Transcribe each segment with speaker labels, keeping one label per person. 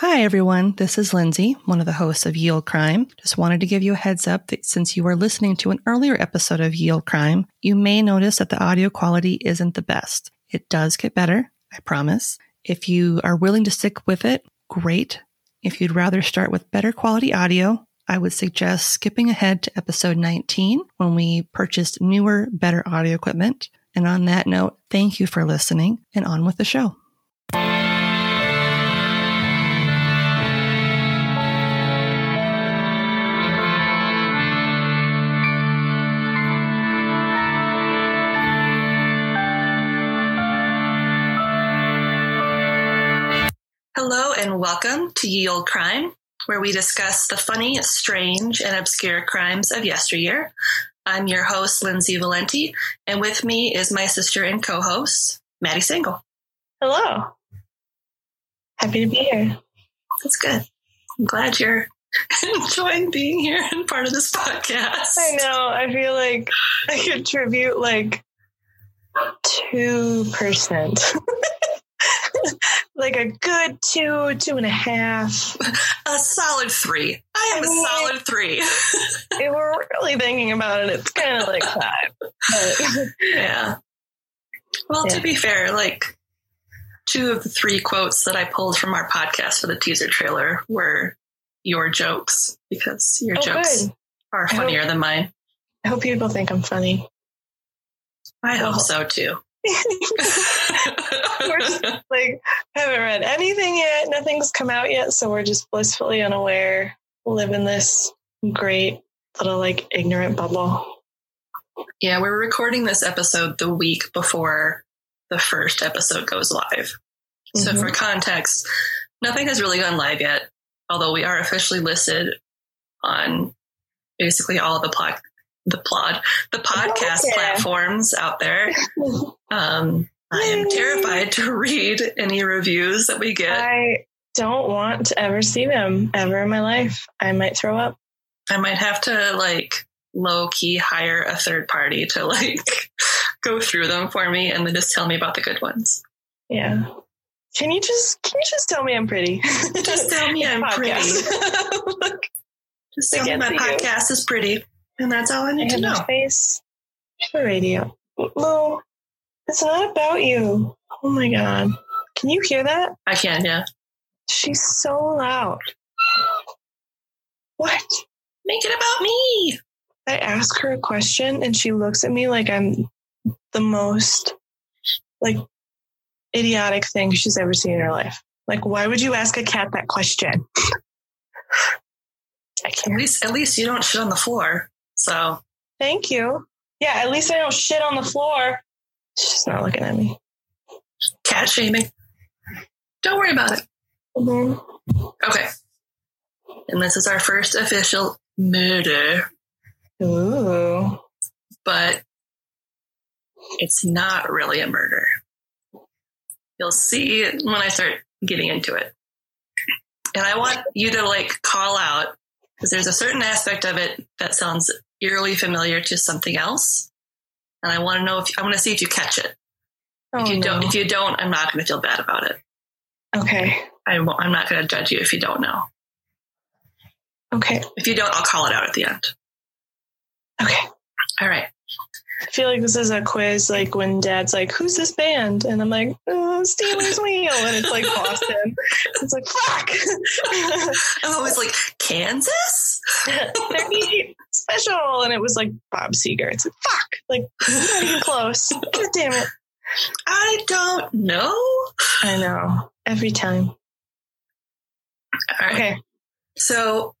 Speaker 1: Hi, everyone. This is Lindsay, one of the hosts of Ye Old Crime. Just wanted to give you a heads up that since you are listening to an earlier episode of Ye Old Crime, you may notice that the audio quality isn't the best. It does get better, I promise. If you are willing to stick with it, great. If you'd rather start with better quality audio, I would suggest skipping ahead to episode 19 when we purchased newer, better audio equipment. And on that note, thank you for listening and on with the show. And welcome to Ye Old Crime, where we discuss the funny, strange, and obscure crimes of yesteryear. I'm your host, Lindsay Valenti, and with me is my sister and co-host, Maddie Single.
Speaker 2: Hello. Happy to be here.
Speaker 1: That's good. I'm glad you're enjoying being here and part of this podcast.
Speaker 2: I know. I feel like I contribute like 2%. like a good two, two and a half.
Speaker 1: A solid three. I am I mean, a solid three.
Speaker 2: if we're really thinking about it, it's kind of like five.
Speaker 1: But, yeah. Well, yeah. to be fair, like two of the three quotes that I pulled from our podcast for the teaser trailer were your jokes because your oh, jokes good. are funnier
Speaker 2: hope,
Speaker 1: than mine.
Speaker 2: I hope people think I'm funny.
Speaker 1: I hope so too.
Speaker 2: We're just, like haven't read anything yet. Nothing's come out yet, so we're just blissfully unaware. Live in this great little like ignorant bubble.
Speaker 1: Yeah, we're recording this episode the week before the first episode goes live. Mm-hmm. So for context, nothing has really gone live yet, although we are officially listed on basically all the plot the plot, the podcast okay. platforms out there. Um, I am terrified to read any reviews that we get.
Speaker 2: I don't want to ever see them ever in my life. I might throw up.
Speaker 1: I might have to like low key hire a third party to like go through them for me and then just tell me about the good ones.
Speaker 2: Yeah. Can you just can you just tell me I'm pretty?
Speaker 1: just tell me I'm pretty. just tell me my podcast you. is pretty. And that's all I need I to know.
Speaker 2: Face for radio. No, it's not about you. Oh my god. Can you hear that?
Speaker 1: I can, yeah.
Speaker 2: She's so loud. What?
Speaker 1: Make it about me.
Speaker 2: I ask her a question and she looks at me like I'm the most like idiotic thing she's ever seen in her life. Like, why would you ask a cat that question?
Speaker 1: I can't. At least, at least you don't shit on the floor. So
Speaker 2: thank you. Yeah, at least I don't shit on the floor. She's not looking at me.
Speaker 1: Cat shaming. Don't worry about it. Mm-hmm. Okay. And this is our first official murder.
Speaker 2: Ooh.
Speaker 1: But it's not really a murder. You'll see when I start getting into it. And I want you to like call out because there's a certain aspect of it that sounds eerily familiar to something else. And I want to know if I want to see if you catch it. Oh, if you no. don't, if you don't, I'm not going to feel bad about it.
Speaker 2: Okay.
Speaker 1: I am not going to judge you if you don't know.
Speaker 2: Okay.
Speaker 1: If you don't, I'll call it out at the end.
Speaker 2: Okay.
Speaker 1: All right.
Speaker 2: I feel like this is a quiz, like when Dad's like, "Who's this band?" and I'm like, uh, oh, "Stealers Wheel," and it's like Boston. it's like, "Fuck!"
Speaker 1: I'm always like, "Kansas."
Speaker 2: Special, and it was like Bob Seger. It's like, "Fuck!" Like not even close. God damn it!
Speaker 1: I don't know.
Speaker 2: I know every time.
Speaker 1: All right. Okay. So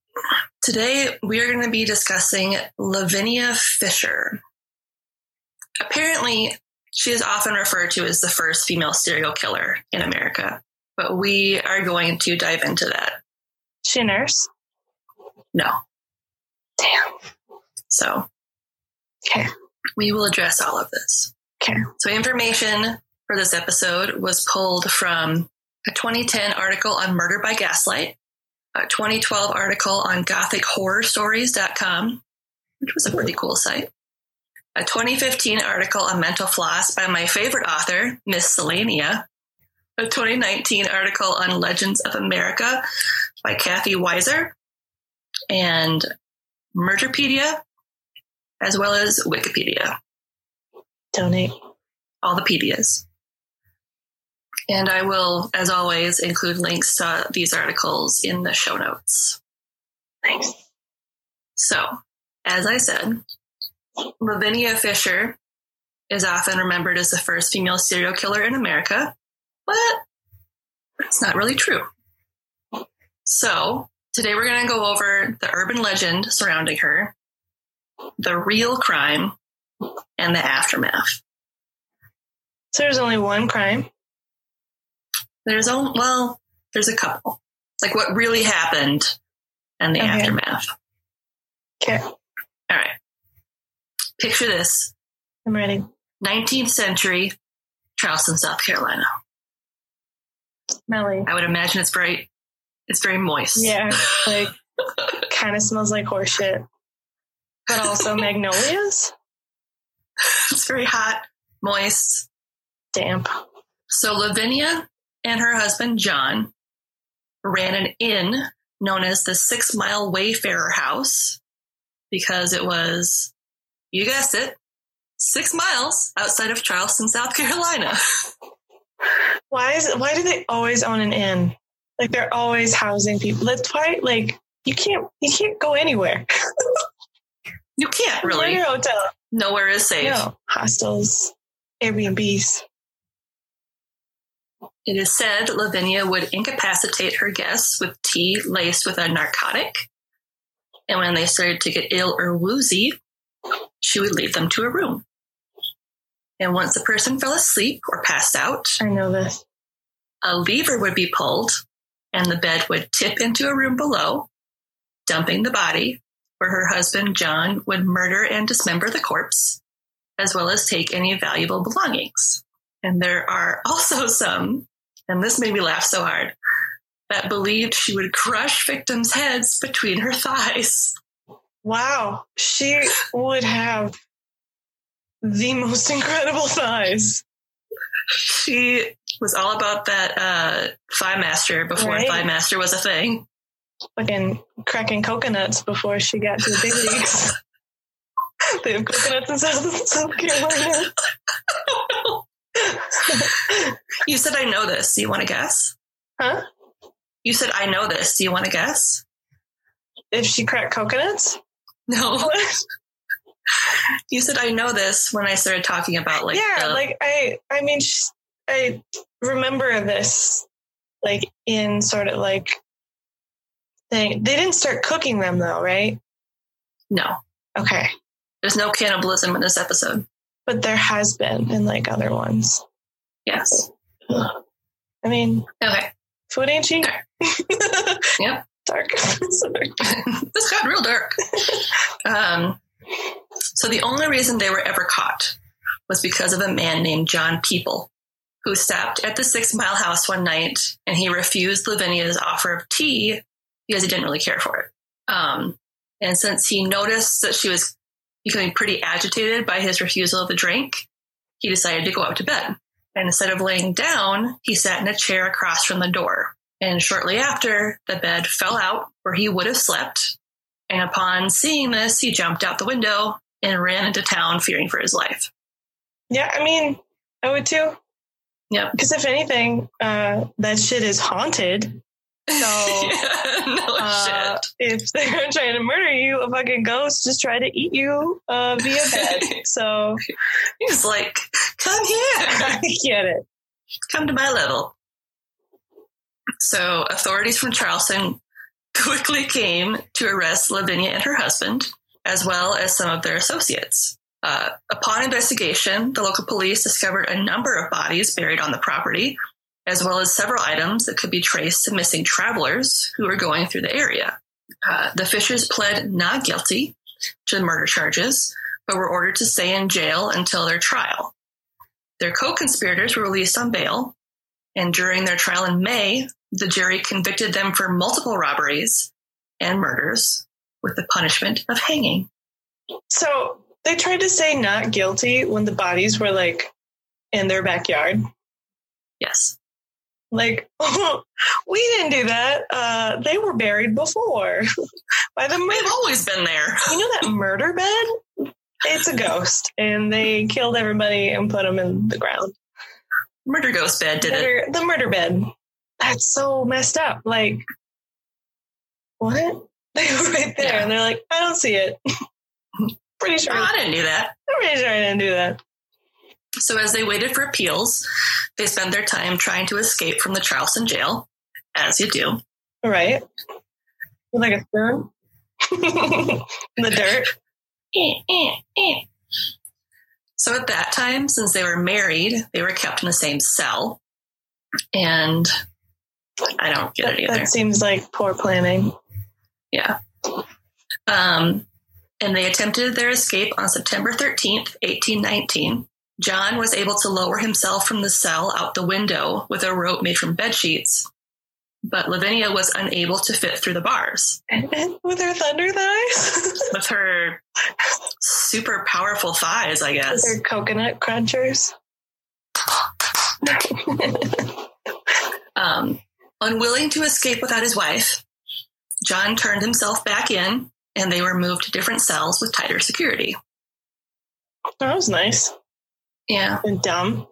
Speaker 1: today we are going to be discussing Lavinia Fisher. Apparently, she is often referred to as the first female serial killer in America, but we are going to dive into that.
Speaker 2: She a nurse?
Speaker 1: No.
Speaker 2: Damn.
Speaker 1: So,
Speaker 2: okay.
Speaker 1: We will address all of this.
Speaker 2: Okay.
Speaker 1: So, information for this episode was pulled from a 2010 article on murder by gaslight, a 2012 article on gothichorrorstories.com, which was a pretty cool site, a 2015 article on mental floss by my favorite author, Miss Cellania, a 2019 article on Legends of America by Kathy Weiser and Murderpedia, as well as Wikipedia.
Speaker 2: Donate.
Speaker 1: All the pedias. And I will, as always, include links to these articles in the show notes.
Speaker 2: Thanks.
Speaker 1: So, as I said, Lavinia Fisher is often remembered as the first female serial killer in America, but that's not really true. So, today we're going to go over the urban legend surrounding her, the real crime, and the aftermath.
Speaker 2: So there's only one crime.
Speaker 1: There's only, well, there's a couple. Like what really happened and the
Speaker 2: Okay.
Speaker 1: aftermath.
Speaker 2: Okay,
Speaker 1: All right. Picture this
Speaker 2: I'm ready.
Speaker 1: 19th century Charleston, South Carolina.
Speaker 2: Smelly.
Speaker 1: I would imagine it's very, it's very moist.
Speaker 2: Yeah, like kind of smells like horse shit, but also magnolias.
Speaker 1: It's very hot, moist.
Speaker 2: Damp.
Speaker 1: So Lavinia and her husband John ran an inn known as the Six Mile Wayfarer House because it was, you guessed it, six miles outside of Charleston, South Carolina.
Speaker 2: Why is why do they always own an inn? Like they're always housing people. That's why like you can't you can't go anywhere.
Speaker 1: You can't
Speaker 2: Really? Your hotel.
Speaker 1: Nowhere is safe.
Speaker 2: No. Hostels, Airbnbs.
Speaker 1: It is said Lavinia would incapacitate her guests with tea laced with a narcotic. And when they started to get ill or woozy, she would lead them to a room. And once the person fell asleep or passed out,
Speaker 2: I know this.
Speaker 1: a lever would be pulled and the bed would tip into a room below, dumping the body, where her husband John would murder and dismember the corpse, as well as take any valuable belongings. And there are also some, and this made me laugh so hard, that believed she would crush victims' heads between her thighs.
Speaker 2: Wow. She would have the most incredible thighs.
Speaker 1: She was all about that uh, thigh master before
Speaker 2: Right.
Speaker 1: thigh master was a thing.
Speaker 2: Fucking cracking coconuts before she got to the big leagues. they have coconuts in South, South Carolina.
Speaker 1: You said I know this. Do you want to guess?
Speaker 2: Huh?
Speaker 1: You said I know this. Do you want to guess?
Speaker 2: If she cracked coconuts?
Speaker 1: No. You said I know this when I started talking about like
Speaker 2: yeah,
Speaker 1: the,
Speaker 2: like I, I mean, I remember this, like in sort of like thing. They didn't start cooking them though, right?
Speaker 1: no.
Speaker 2: Okay,
Speaker 1: There's no cannibalism in this episode.
Speaker 2: but there has been in like other ones.
Speaker 1: Yes.
Speaker 2: I mean,
Speaker 1: Okay.
Speaker 2: food ain't cheap.
Speaker 1: Yep.
Speaker 2: Dark. Sorry.
Speaker 1: this got real dark. Um, so the only reason they were ever caught was because of a man named John People, who stopped at the Six Mile House one night and he refused Lavinia's offer of tea because he didn't really care for it. Um, and since he noticed that she was becoming pretty agitated by his refusal of the drink, he decided to go up to bed. And instead of laying down, he sat in a chair across from the door. And shortly after, the bed fell out where he would have slept. And upon seeing this, he jumped out the window and ran into town fearing for his life.
Speaker 2: Yeah, I mean, I would too.
Speaker 1: Yep.
Speaker 2: Because if anything, uh, that shit is haunted. So
Speaker 1: Yeah, no
Speaker 2: uh,
Speaker 1: shit.
Speaker 2: if they're trying to murder you, a fucking ghost just try to eat you uh, via bed. So
Speaker 1: He's like, come here,
Speaker 2: I get it.
Speaker 1: come to my level. So authorities from Charleston quickly came to arrest Lavinia and her husband, as well as some of their associates. Uh, upon investigation, the local police discovered a number of bodies buried on the property, as well as several items that could be traced to missing travelers who were going through the area. Uh, the Fishers pled not guilty to the murder charges, but were ordered to stay in jail until their trial. Their co conspirators were released on bail, and during their trial in May, the jury convicted them for multiple robberies and murders with the punishment of hanging.
Speaker 2: So they tried to say not guilty when the bodies were like in their backyard.
Speaker 1: Yes.
Speaker 2: Like, we didn't do that. Uh, they were buried before by the
Speaker 1: They've always been there.
Speaker 2: You know that murder bed? It's a ghost, and they killed everybody and put them in the ground.
Speaker 1: Murder Ghost Bed did it.
Speaker 2: The murder bed. That's so messed up. Like, what? They were right there,
Speaker 1: Yeah.
Speaker 2: and they're like, I don't see it. pretty sure.
Speaker 1: No, I didn't do that.
Speaker 2: I'm pretty sure I didn't do that.
Speaker 1: So as they waited for appeals, they spent their time trying to escape from the Charleston jail, as you do.
Speaker 2: Right. With like a spoon in the dirt.
Speaker 1: So at that time, since they were married, they were kept in the same cell. And I don't get it either.
Speaker 2: that seems like poor planning.
Speaker 1: Yeah. Um, and they attempted their escape on September 13th, 1819. John was able to lower himself from the cell out the window with a rope made from bed sheets, but Lavinia was unable to fit through the bars.
Speaker 2: With her thunder thighs,
Speaker 1: With her super powerful thighs, I
Speaker 2: with
Speaker 1: guess.
Speaker 2: her coconut crunchers.
Speaker 1: Um, unwilling to escape without his wife, John turned himself back in, and they were moved to different cells with tighter security.
Speaker 2: That was nice
Speaker 1: Yeah.
Speaker 2: and dumb.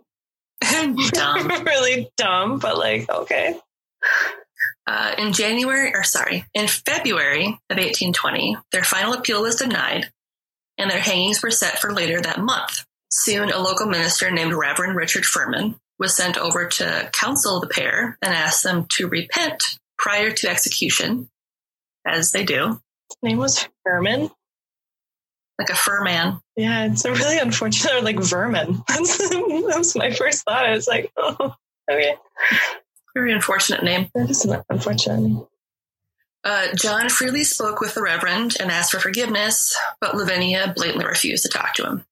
Speaker 1: Dumb.
Speaker 2: really dumb, but like okay.
Speaker 1: Uh, in January, or sorry, in February of 1820, their final appeal was denied, and their hangings were set for later that month. Soon, a local minister named Reverend Richard Furman was sent over to counsel the pair and ask them to repent prior to execution, as they do,
Speaker 2: His name was Furman.
Speaker 1: like a fur man.
Speaker 2: Yeah, it's a really unfortunate, like vermin. That's, that was my first thought. I was like, oh, okay.
Speaker 1: Very unfortunate name.
Speaker 2: That is an unfortunate. name.
Speaker 1: Uh, John freely spoke with the Reverend and asked for forgiveness, but Lavinia blatantly refused to talk to him.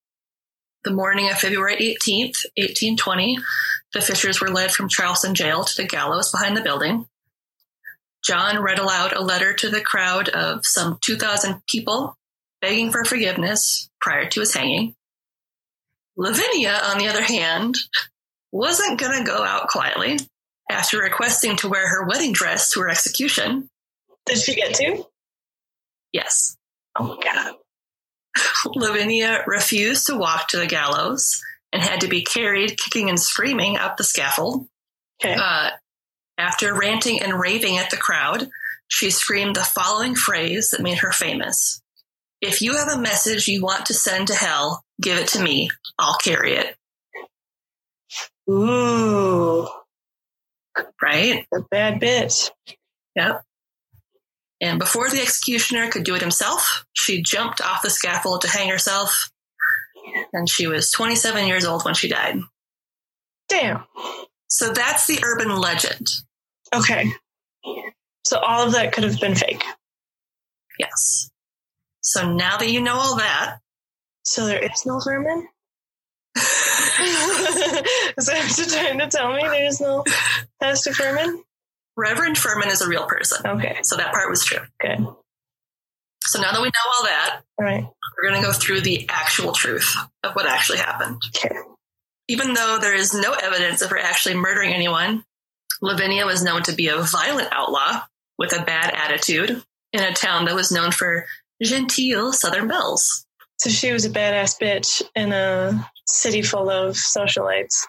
Speaker 1: The morning of February 18th, 1820, the Fishers were led from Charleston jail to the gallows behind the building. John read aloud a letter to the crowd of some 2,000 people begging for forgiveness prior to his hanging. Lavinia, on the other hand, wasn't going to go out quietly after requesting to wear her wedding dress to her execution.
Speaker 2: Did she get to?
Speaker 1: Yes.
Speaker 2: Oh my god.
Speaker 1: Lavinia refused to walk to the gallows and had to be carried kicking and screaming up the scaffold.
Speaker 2: Okay.
Speaker 1: Uh, after ranting and raving at the crowd, she screamed the following phrase that made her famous If you have a message you want to send to hell, give it to me. I'll carry it.
Speaker 2: Ooh,
Speaker 1: Right?
Speaker 2: a bad bitch.
Speaker 1: Yep. And before the executioner could do it himself, she jumped off the scaffold to hang herself. And she was 27 years old when she died.
Speaker 2: Damn.
Speaker 1: So that's the urban legend.
Speaker 2: Okay. So all of that could have been fake.
Speaker 1: Yes. So now that you know all that,
Speaker 2: So there is no vermin. is that what you're trying to tell me? There's no Pastor Furman?
Speaker 1: Reverend Furman is a real person.
Speaker 2: Okay,
Speaker 1: So that part was true.
Speaker 2: good.
Speaker 1: So now that we know all that,
Speaker 2: right.
Speaker 1: we're going to go through the actual truth of what actually happened.
Speaker 2: Okay.
Speaker 1: Even though there is no evidence of her actually murdering anyone, Lavinia was known to be a violent outlaw with a bad attitude in a town that was known for genteel Southern belles.
Speaker 2: So she was a badass bitch in a city full of socialites.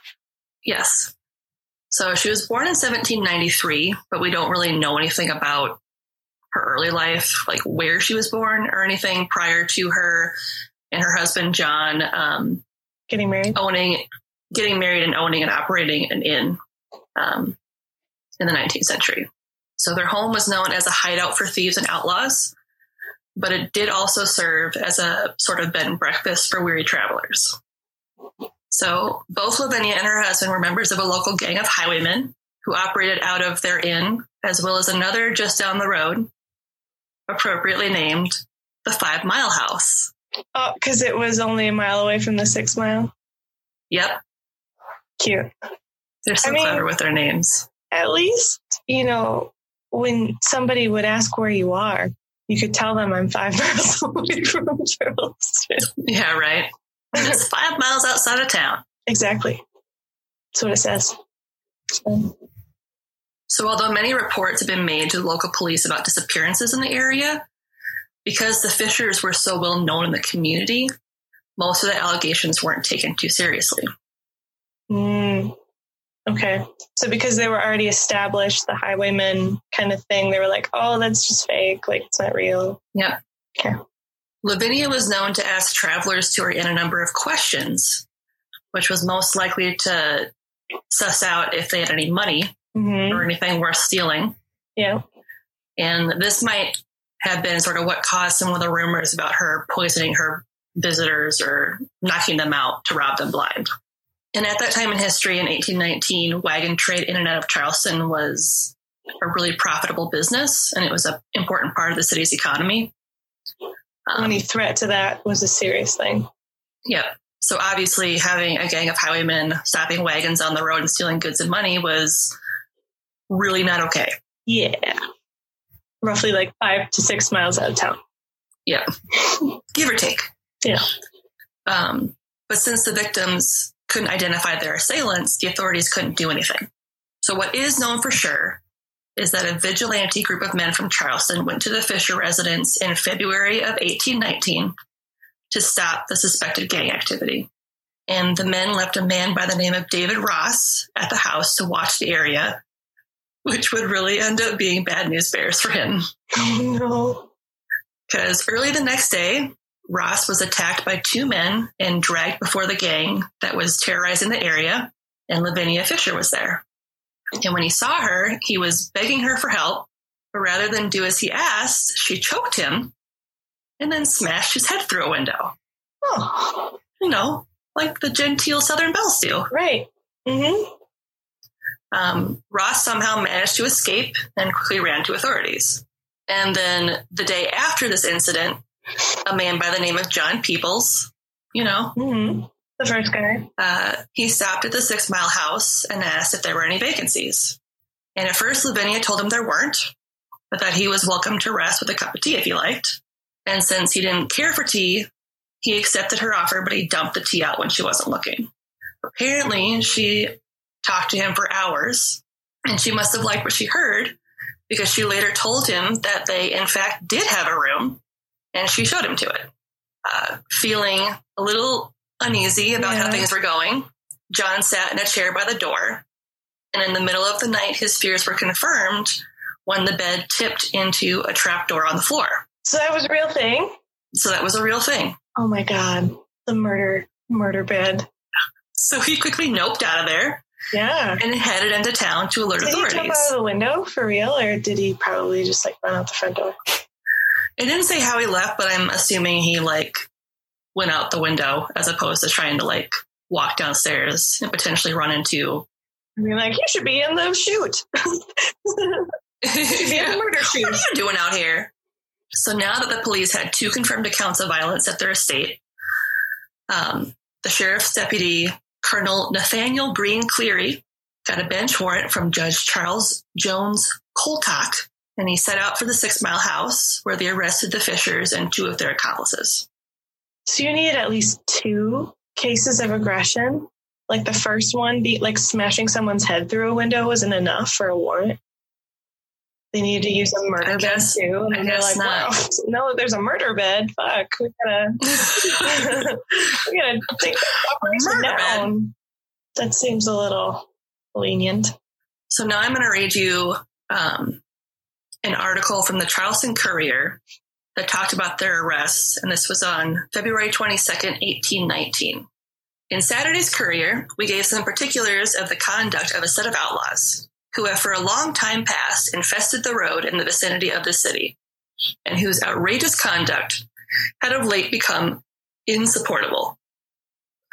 Speaker 1: Yes. So she was born in 1793, but we don't really know anything about her early life, like where she was born or anything prior to her and her husband John um,
Speaker 2: Getting married.
Speaker 1: owning, getting married and owning and operating an inn um, in the 19th century. So their home was known as a hideout for thieves and outlaws, but it did also serve as a sort of bed and breakfast for weary travelers. So both Lavinia and her husband were members of a local gang of highwaymen who operated out of their inn, as well as another just down the road, appropriately named the Five Mile House.
Speaker 2: Oh, because it was only a mile away from the six mile.
Speaker 1: Yep,
Speaker 2: Cute.
Speaker 1: they're so
Speaker 2: I mean-
Speaker 1: clever with their names.
Speaker 2: At least, you know, when somebody would ask where you are, you could tell them I'm five miles away from Charleston.
Speaker 1: Yeah, right. It's five miles outside of town.
Speaker 2: exactly. That's what it says. So,
Speaker 1: So, although many reports have been made to the local police about disappearances in the area, because the Fishers were so well known in the community, most of the allegations weren't taken too seriously.
Speaker 2: Mm. Okay. So because they were already established, the highwaymen kind of thing, they were like, oh, that's just fake. Like, it's not real.
Speaker 1: Yeah.
Speaker 2: Okay.
Speaker 1: Lavinia was known to ask travelers to her in a number of questions, which was most likely to suss out if they had any money
Speaker 2: hmm
Speaker 1: or anything worth stealing.
Speaker 2: Yeah.
Speaker 1: And this might have been sort of what caused some of the rumors about her poisoning her visitors or knocking them out to rob them blind. And at that time in history, in 1819, wagon trade in and out of Charleston was a really profitable business, and it was an important part of the city's economy. Um,
Speaker 2: Any threat to that was a serious thing.
Speaker 1: yeah. So obviously, having a gang of highwaymen stopping wagons on the road and stealing goods and money was really not okay.
Speaker 2: Yeah. Roughly like five to six miles out of town.
Speaker 1: Yeah. Give or take.
Speaker 2: Yeah.
Speaker 1: Um, but since the victims couldn't identify their assailants, the authorities couldn't do anything. So, what is known for sure is that a vigilante group of men from Charleston went to the Fisher residence in February of 1819 to stop the suspected gang activity. And the men left a man by the name of David Ross at the house to watch the area, which would really end up being bad news bears for him.
Speaker 2: Oh no.
Speaker 1: Because early the next day, Ross was attacked by two men and dragged before the gang that was terrorizing the area, and Lavinia Fisher was there. And when he saw her, he was begging her for help, but rather than do as he asked, she choked him and then smashed his head through a window.
Speaker 2: Oh,
Speaker 1: You know, like the genteel Southern Belles do.
Speaker 2: right. Mm-hmm.
Speaker 1: Um, Ross somehow managed to escape and quickly ran to authorities. And then the day after this incident, a man by the name of John Peeples, you know,
Speaker 2: hmm The first guy.
Speaker 1: uh, he stopped at the Six Mile House and asked if there were any vacancies. And at first, Lavinia told him there weren't, but that he was welcome to rest with a cup of tea if he liked. And since he didn't care for tea, he accepted her offer, but he dumped the tea out when she wasn't looking. Apparently, she talked to him for hours, and she must have liked what she heard because she later told him that they, in fact, did have a room, and she showed him to it. Uh, feeling a little uneasy about how things were going, John sat in a chair by the door, and in the middle of the night, his fears were confirmed when the bed tipped into a trapdoor on the floor.
Speaker 2: So that was a real thing.
Speaker 1: So that was a real thing.
Speaker 2: Oh my god. The murder murder bed.
Speaker 1: So he quickly noped out of there
Speaker 2: Yeah.
Speaker 1: and headed into town to alert
Speaker 2: Did he jump
Speaker 1: authorities.
Speaker 2: out of the window for real, or did he probably just like run out the front door?
Speaker 1: It didn't say how he left, but I'm assuming he like went out the window as opposed to trying to like walk downstairs and potentially run into.
Speaker 2: I mean, like you should be in the shoot. Should be in
Speaker 1: Yeah.
Speaker 2: murder
Speaker 1: What are you doing out here? So now that the police had two confirmed accounts of violence at their estate, um, the sheriff's deputy, Colonel Nathaniel Green Cleary, got a bench warrant from Judge Charles Jones Colcock, and he set out for the Six Mile House, where they arrested the Fishers and two of their accomplices.
Speaker 2: So you need at least two cases of aggression. Like the first one, be like smashing someone's head through a window wasn't enough for a warrant. They needed to use a murder bed
Speaker 1: guess-
Speaker 2: too. And
Speaker 1: I
Speaker 2: they're
Speaker 1: guess
Speaker 2: like,
Speaker 1: not.
Speaker 2: wow, no, there's a murder bed. Fuck, we gotta, we gotta take that
Speaker 1: Murder bed.
Speaker 2: That seems a little lenient.
Speaker 1: So now I'm going to read you um, an article from the Charleston Courier that talked about their arrests, and this was on February 22nd, 1819. In Saturday's Courier, we gave some particulars of the conduct of a set of outlaws who have for a long time past infested the road in the vicinity of the city, and whose outrageous conduct had of late become insupportable.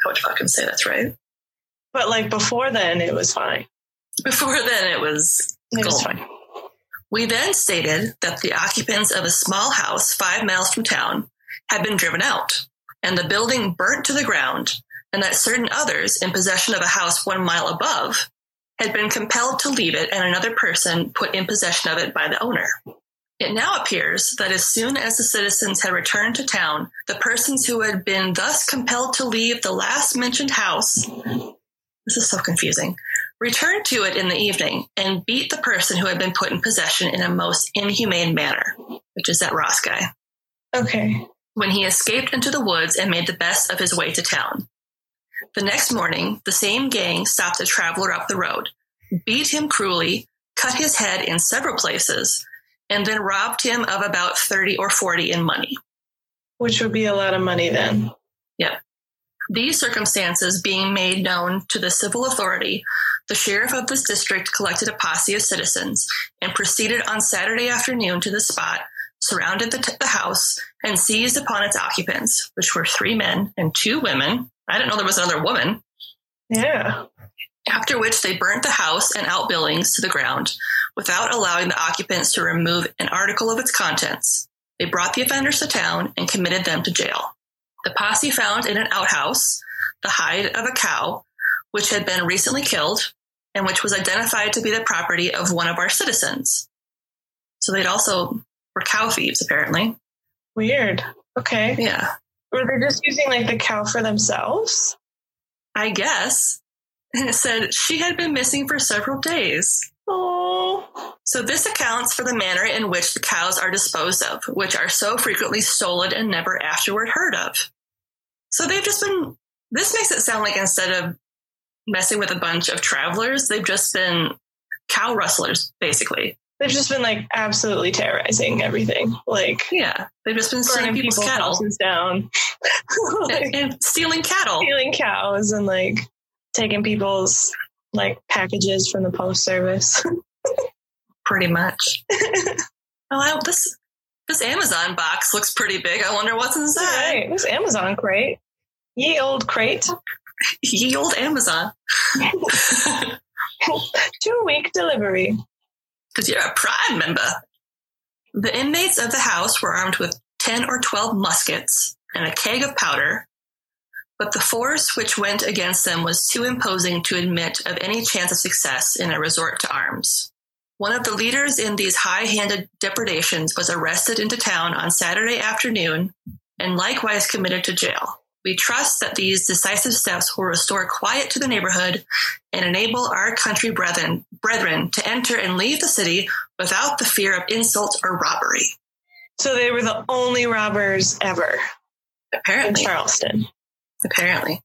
Speaker 1: I would fucking say that's right.
Speaker 2: But like before then, it was fine.
Speaker 1: Before then, it was
Speaker 2: It was fine.
Speaker 1: We then stated that the occupants of a small house five miles from town had been driven out, and the building burnt to the ground, and that certain others in possession of a house one mile above had been compelled to leave it and another person put in possession of it by the owner. It now appears that as soon as the citizens had returned to town, the persons who had been thus compelled to leave the last mentioned house this is so confusing. Returned to it in the evening and beat the person who had been put in possession in a most inhumane manner, which is that Ross guy.
Speaker 2: Okay.
Speaker 1: When he escaped into the woods and made the best of his way to town. The next morning, the same gang stopped a traveler up the road, beat him cruelly, cut his head in several places, and then robbed him of about 30 or 40 in money.
Speaker 2: Which would be a lot of money then.
Speaker 1: Yep. These circumstances being made known to the civil authority, the sheriff of this district collected a posse of citizens and proceeded on Saturday afternoon to the spot, surrounded the, t- the house, and seized upon its occupants, which were three men and two women. I didn't know there was another woman.
Speaker 2: Yeah.
Speaker 1: After which they burnt the house and outbuildings to the ground without allowing the occupants to remove an article of its contents. They brought the offenders to town and committed them to jail. The posse found in an outhouse the hide of a cow, which had been recently killed and which was identified to be the property of one of our citizens. So they'd also were cow thieves, apparently.
Speaker 2: Weird. Okay.
Speaker 1: Yeah,
Speaker 2: Were they just using like the cow for themselves?
Speaker 1: I guess. And it said she had been missing for several days.
Speaker 2: Oh.
Speaker 1: So this accounts for the manner in which the cows are disposed of, which are so frequently stolen and never afterward heard of. So they've just been, this makes it sound like instead of messing with a bunch of travelers, they've just been cow rustlers, basically.
Speaker 2: They've just been like absolutely terrorizing everything. Like
Speaker 1: Yeah, they've just been stealing people's
Speaker 2: people's
Speaker 1: cattle
Speaker 2: down. like,
Speaker 1: and, and stealing cattle.
Speaker 2: stealing cows and like taking people's like packages from the post service.
Speaker 1: Pretty much. oh, I, this this Amazon box looks pretty big. I wonder what's inside.
Speaker 2: right. This Amazon crate. Ye old crate.
Speaker 1: Ye old Amazon.
Speaker 2: Two week delivery.
Speaker 1: because you're a Prime member. The inmates of the house were armed with 10 or 12 muskets and a keg of powder, but the force which went against them was too imposing to admit of any chance of success in a resort to arms. One of the leaders in these high handed depredations was arrested into town on Saturday afternoon and likewise committed to jail. We trust that these decisive steps will restore quiet to the neighborhood and enable our country brethren, brethren to enter and leave the city without the fear of insult or robbery.
Speaker 2: So they were the only robbers ever in
Speaker 1: Apparently,
Speaker 2: Charleston.
Speaker 1: apparently.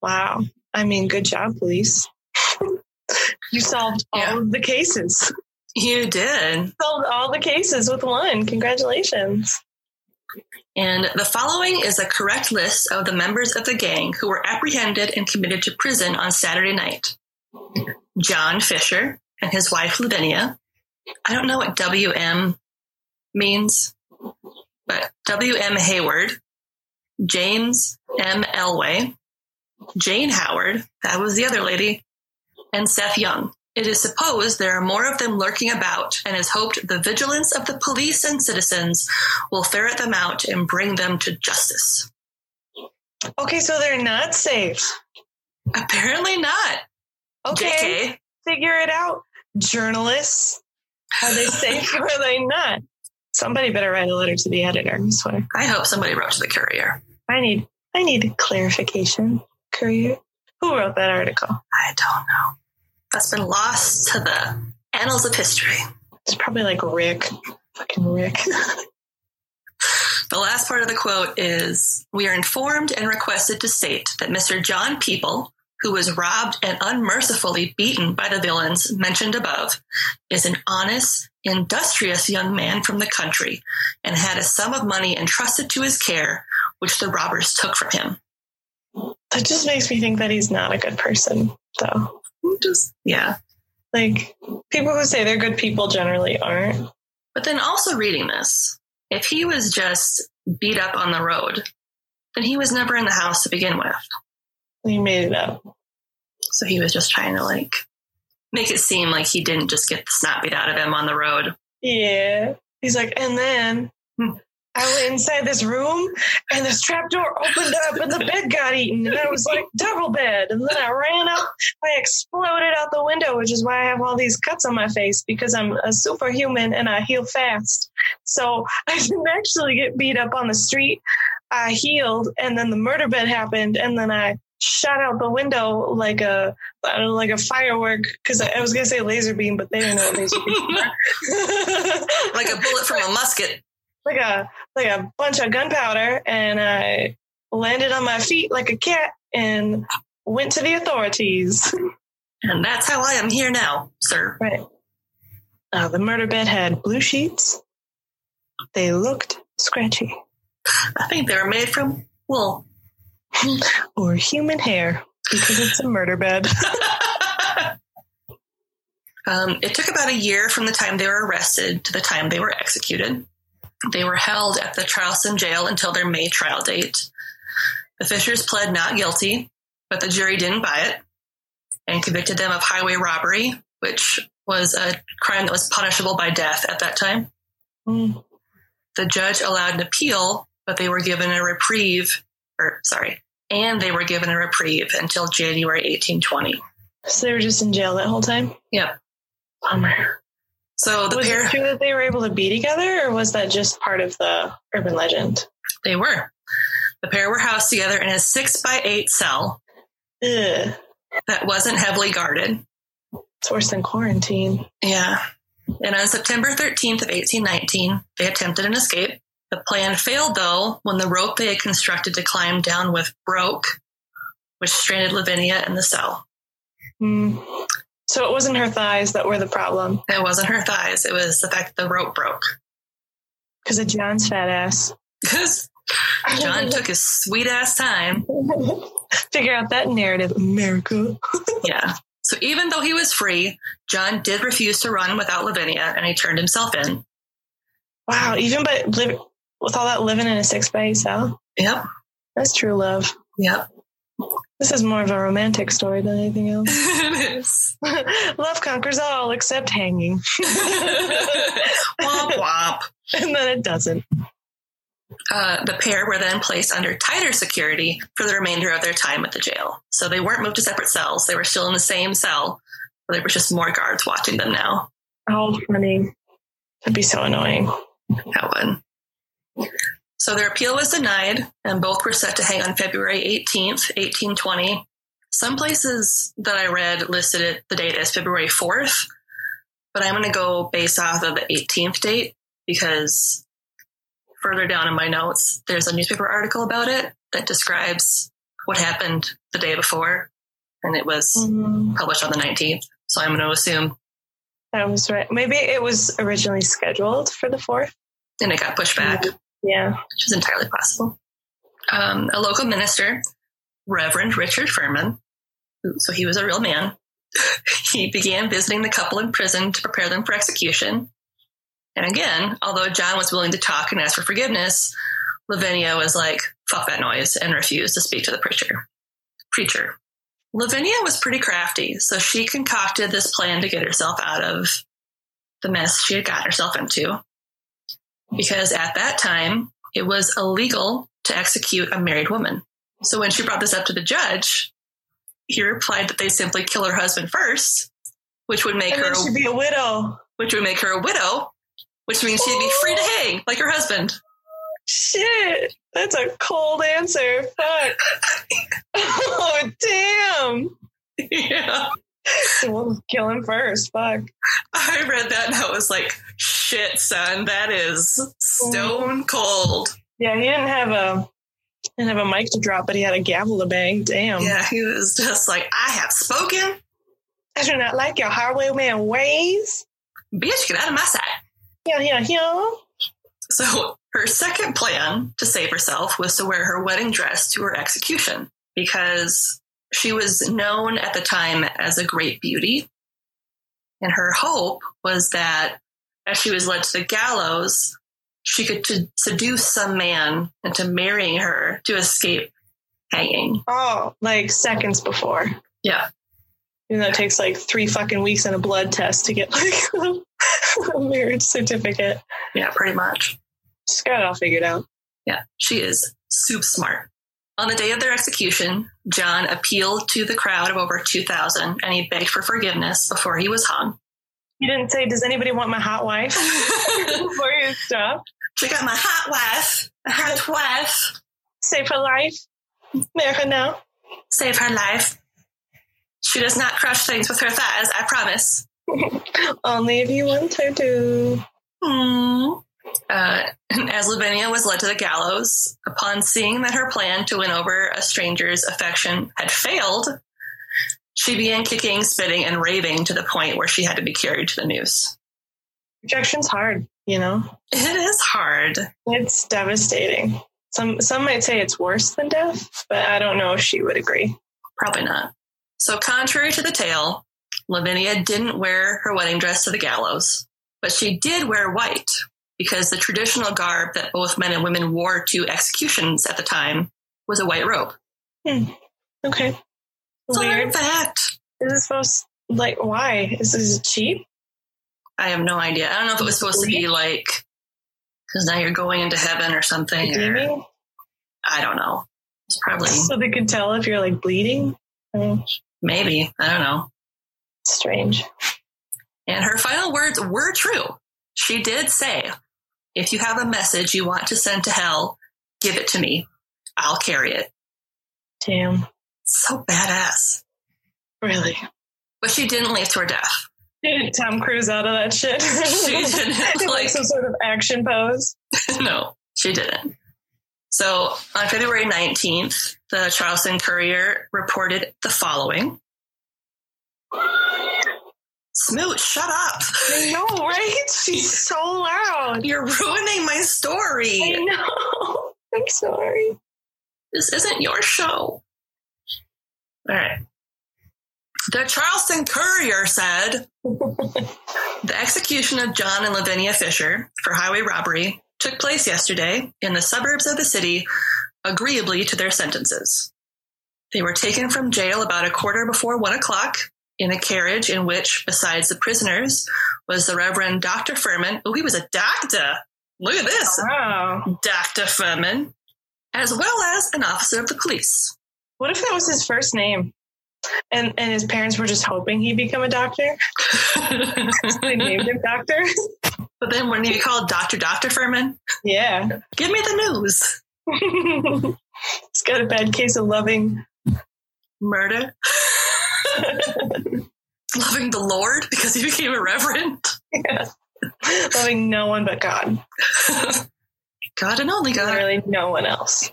Speaker 2: Wow. I mean, good job, police. you solved all
Speaker 1: Yeah.
Speaker 2: of the cases.
Speaker 1: You did.
Speaker 2: Solved all the cases with one. Congratulations.
Speaker 1: And the following is a correct list of the members of the gang who were apprehended and committed to prison on Saturday night. John Fisher and his wife Lavinia. I don't know what WM means, but WM Hayward, James M. Elway, Jane Howard, that was the other lady, and Seth Young. It is supposed there are more of them lurking about, and is hoped the vigilance of the police and citizens will ferret them out and bring them to justice.
Speaker 2: Okay, so they're not safe.
Speaker 1: Apparently not.
Speaker 2: Okay,
Speaker 1: JK.
Speaker 2: figure it out. Journalists, are they safe or are they not? Somebody better write a letter to the editor. I swear.
Speaker 1: I hope somebody wrote to the courier.
Speaker 2: I need I need clarification. Courier. Who wrote that article?
Speaker 1: I don't know. That's been lost to the annals of history.
Speaker 2: It's probably like Rick. Fucking Rick.
Speaker 1: The last part of the quote is We are informed and requested to state that Mr. John People, who was robbed and unmercifully beaten by the villains mentioned above, is an honest, industrious young man from the country and had a sum of money entrusted to his care, which the robbers took from him.
Speaker 2: that just makes me think that he's not a good person, though.
Speaker 1: Just, yeah.
Speaker 2: Like people who say they're good people generally aren't.
Speaker 1: But then also reading this, if he was just beat up on the road, then he was never in the house to begin with.
Speaker 2: He made it up.
Speaker 1: So he was just trying to like make it seem like he didn't just get the snot beat out of him on the road.
Speaker 2: Yeah. He's like, and then
Speaker 1: Hmm.
Speaker 2: I went inside this room and this trap door opened up and the bed got eaten. And I was like, double bed. And then I ran up, I exploded out the window, which is why I have all these cuts on my face because I'm a superhuman and I heal fast. So I didn't actually get beat up on the street. I healed and then the murder bed happened and then I shot out the window like a I don't know, like a firework because I, I was gonna say laser beam, but they didn't know what laser beam
Speaker 1: like a bullet from a musket.
Speaker 2: Like a like a bunch of gunpowder, and I landed on my feet like a cat and went to the authorities.
Speaker 1: And that's how I am here now, sir.
Speaker 2: Right. Uh, the murder bed had blue sheets. They looked scratchy.
Speaker 1: I think they were made from wool.
Speaker 2: Or human hair because it's a murder bed.
Speaker 1: Um, it took about a year from the time they were arrested to the time they were executed. They were held at the Charleston jail until their May trial date. The Fishers pled not guilty, but the jury didn't buy it and convicted them of highway robbery, which was a crime that was punishable by death at that time.
Speaker 2: Mm.
Speaker 1: The judge allowed an appeal, but they were given a reprieve, or sorry, and they were given a reprieve until January 1820.
Speaker 2: So they were just in jail that whole time?
Speaker 1: Yep.
Speaker 2: Bummer.
Speaker 1: So the
Speaker 2: was
Speaker 1: pair,
Speaker 2: it true that they were able to be together, or was that just part of the urban legend?
Speaker 1: they were. The pair were housed together in a six by eight cell
Speaker 2: Ugh.
Speaker 1: that wasn't heavily guarded.
Speaker 2: It's worse than quarantine.
Speaker 1: Yeah. And on September 13th of 1819, they attempted an escape. The plan failed though when the rope they had constructed to climb down with broke, which stranded Lavinia in the cell.
Speaker 2: Hmm. So it wasn't her thighs that were the problem
Speaker 1: It wasn't her thighs, it was the fact the rope broke.
Speaker 2: because of John's fat ass.
Speaker 1: Because John took his sweet ass time.
Speaker 2: Figure out that narrative, America.
Speaker 1: Yeah. So even though he was free, John did refuse to run without Lavinia and he turned himself in.
Speaker 2: Wow, even but live, with all that living in a six by cell,
Speaker 1: Yep.
Speaker 2: that's true love.
Speaker 1: Yep.
Speaker 2: This is more of a romantic story than anything else.
Speaker 1: it is.
Speaker 2: love conquers all except hanging,
Speaker 1: womp womp.
Speaker 2: and then it doesn't.
Speaker 1: Uh, the pair were then placed under tighter security for the remainder of their time at the jail. So they weren't moved to separate cells. They were still in the same cell, but there were just more guards watching them now.
Speaker 2: Oh, funny. That'd be so annoying.
Speaker 1: That one. So their appeal was denied, and both were set to hang on February 18th, 1820. Some places that I read listed it the date as February 4th, but I'm going to go based off of the 18th date because further down in my notes, there's a newspaper article about it that describes what happened the day before, and it was
Speaker 2: Mm,
Speaker 1: published on the 19th. So I'm going to assume,
Speaker 2: that was right. Maybe it was originally scheduled for the fourth.
Speaker 1: and it got pushed back.
Speaker 2: Yeah.
Speaker 1: which is entirely possible. Um, a local minister, Reverend Richard Furman, so he was a real man, he began visiting the couple in prison to prepare them for execution. And again, although John was willing to talk and ask for forgiveness, Lavinia was like, fuck that noise, and refused to speak to the preacher. Preacher. Lavinia was pretty crafty, so she concocted this plan to get herself out of the mess she had gotten herself into because at that time it was illegal to execute a married woman. So when she brought this up to the judge, he replied that they simply kill her husband first, which would make
Speaker 2: And
Speaker 1: her
Speaker 2: she'd be a widow.
Speaker 1: which would make her a widow, which means she'd be free to oh. hang like her husband.
Speaker 2: Shit. That's a cold answer. Fuck. oh, damn.
Speaker 1: yeah.
Speaker 2: So we'll kill him first. Fuck.
Speaker 1: I read that and I was like, shit, son, that is stone cold.
Speaker 2: Yeah, he didn't have a didn't have a mic to drop, but he had a gavel to bang. Damn.
Speaker 1: Yeah, he was just like, I have spoken.
Speaker 2: I do not like your highwayman ways.
Speaker 1: Bitch, get out of my sight.
Speaker 2: Yeah, yeah, yeah.
Speaker 1: So her second plan to save herself was to wear her wedding dress to her execution because she was known at the time as a great beauty. And her hope was that as she was led to the gallows, she could t- seduce some man into marrying her to escape hanging.
Speaker 2: Oh, like seconds before.
Speaker 1: Yeah.
Speaker 2: Even though it takes like three fucking weeks and a blood test to get like a marriage certificate.
Speaker 1: Yeah, pretty much.
Speaker 2: She's got it all figured out.
Speaker 1: Yeah, she is soup smart. On the day of their execution, John appealed to the crowd of over 2,000 and he begged for forgiveness before he was hung.
Speaker 2: You didn't say, "Does anybody want my hot wife?" Before you stopped.
Speaker 1: Out my hot wife, a hot wife.
Speaker 2: Save her life. Marry her now.
Speaker 1: Save her life. She does not crush things with her thighs, I promise.
Speaker 2: Only if you want her to.
Speaker 1: Hmm. Uh, as Lavinia was led to the gallows, upon seeing that her plan to win over a stranger's affection had failed, she began kicking, spitting, and raving to the point where she had to be carried to the noose.
Speaker 2: Rejection's hard, you know?
Speaker 1: It is hard.
Speaker 2: It's devastating. Some some might say it's worse than death, but I don't know if she would agree.
Speaker 1: Probably not. So, contrary to the tale, Lavinia didn't wear her wedding dress to the gallows, but she did wear white because the traditional garb that both men and women wore to executions at the time was a white robe.
Speaker 2: Hmm. Okay.
Speaker 1: Fun
Speaker 2: Weird.
Speaker 1: fact.
Speaker 2: Is this supposed like why? Is this cheap?
Speaker 1: I have no idea. I don't know if it was supposed to be like because now you're going into heaven or something. or- I don't know. It's probably
Speaker 2: So they can tell if you're like bleeding?
Speaker 1: Maybe. I don't know.
Speaker 2: strange.
Speaker 1: And her final words were true. She did say, if you have a message you want to send to hell, give it to me. I'll carry it.
Speaker 2: Damn.
Speaker 1: So badass.
Speaker 2: Really?
Speaker 1: But she didn't leave to her death.
Speaker 2: Did Tom Cruise out of that shit?
Speaker 1: She didn't.
Speaker 2: Like
Speaker 1: Like,
Speaker 2: some sort of action pose.
Speaker 1: no, she didn't. So on February 19th, the Charleston Courier reported the following. Smoot, shut up.
Speaker 2: I know, right? She's so loud.
Speaker 1: You're ruining my story.
Speaker 2: I know. I'm sorry.
Speaker 1: This isn't your show. All right. The Charleston Courier said the execution of John and Lavinia Fisher for highway robbery took place yesterday in the suburbs of the city, agreeably to their sentences. They were taken from jail about a quarter before one o'clock in a carriage in which, besides the prisoners, was the Reverend Dr. Furman. Oh, he was a doctor. Look at this.
Speaker 2: Oh, wow.
Speaker 1: Dr. Furman, as well as an officer of the police.
Speaker 2: What if that was his first name? And and his parents were just hoping he'd become a doctor. They named him doctor.
Speaker 1: but then when you called Dr. Dr. Furman,
Speaker 2: yeah.
Speaker 1: give me the news.
Speaker 2: He's got a bad case of loving.
Speaker 1: Murder. Loving the Lord because he became a reverend.
Speaker 2: loving no one but God.
Speaker 1: God and only God.
Speaker 2: Literally no one else.